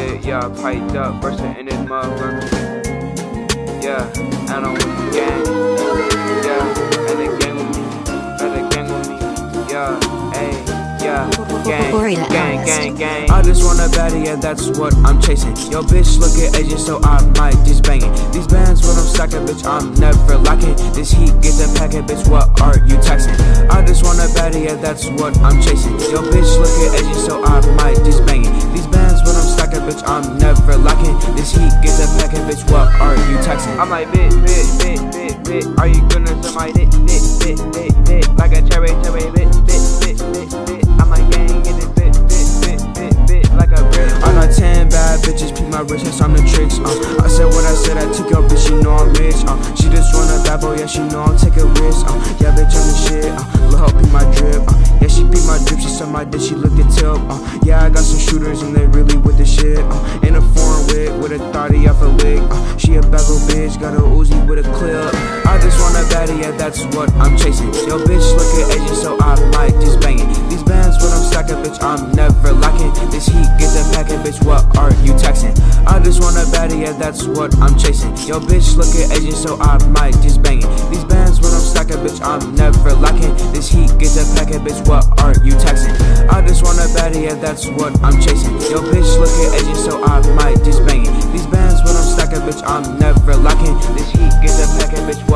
Yeah, piped up, bursting in this motherfucker. Yeah, and I'm with the gang. Yeah, and the gang with me. And the gang with me. Yeah, ayy. Yeah, gang, gang, gang, gang. I just want a baddie, yeah, that's what I'm chasing. Yo, bitch, look at edges, so I might just bang it. These bands, when I'm stacking, bitch, I'm never locking. This heat, get the packet, bitch, what are you texting? I just want a baddie, yeah, that's what I'm chasing. Yo, bitch, look at edges, so I Heat, get the packet, bitch, what are you texting? I'm like, bit, bit, bit, bit, bit. Are you gonna suck my dick, dick, dick, dick, dick? Like a cherry, cherry, bit, bit, bit, bit, bit. I'm like, gang, get it, bit, bit, bit, bit, bit, like a brick. I got 10 bad bitches, peek my wrist, I'm the tricks, uh. I said what I said, I took your bitch, she know I'm rich, uh. She just want a bad boy, yeah, she know I'm taking risks, uh. Yeah, bitch, I'm the shit, uh. Let her peek my drip, uh. Yeah, she peek my drip, she said my dick, she looked at tip, uh. Yeah, I got some shooters, and they really with the shit, uh. In a foreign wig, with a 30 off a lick, uh. She a little bitch, got a Uzi with a clip. I just want a baddie, yeah, that's what I'm chasing. Yo, bitch, look at edges, so I might just bang it. These bands, when I'm stacking, bitch, I'm never locking. This heat, get the packet, bitch, what are you texting? I just want a baddie, yeah, that's what I'm chasing. Yo, bitch, look at edges, so I might just bang it. These bands, when I'm stacking, bitch, I'm never locking. This heat, get the packet, bitch, what are you texting? I just want a baddie, yeah, that's what I'm chasing. Yo, bitch, look at edges, so I might This heat, get the packet, bitch,